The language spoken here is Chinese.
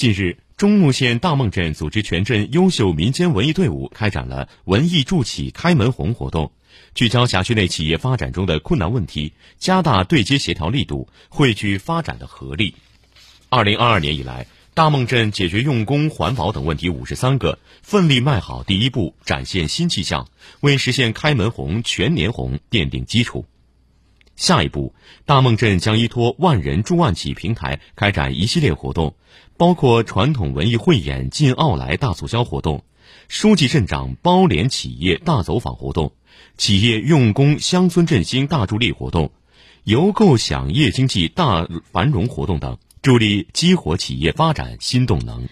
近日，中牟县大孟镇组织全镇优秀民间文艺队伍开展了“文艺助企开门红”活动，聚焦辖区内企业发展中的困难问题，加大对接协调力度，汇聚发展的合力。二零二二年以来，大孟镇解决用工、环保等问题五十三个，奋力迈好第一步，展现新气象，为实现开门红、全年红奠定基础。下一步，大孟镇将依托万人助万企平台开展一系列活动，包括传统文艺汇演进奥莱大促销活动、书记镇长包联企业大走访活动、企业用工乡村振兴大助力活动、邮购享业经济大繁荣活动等，助力激活企业发展新动能。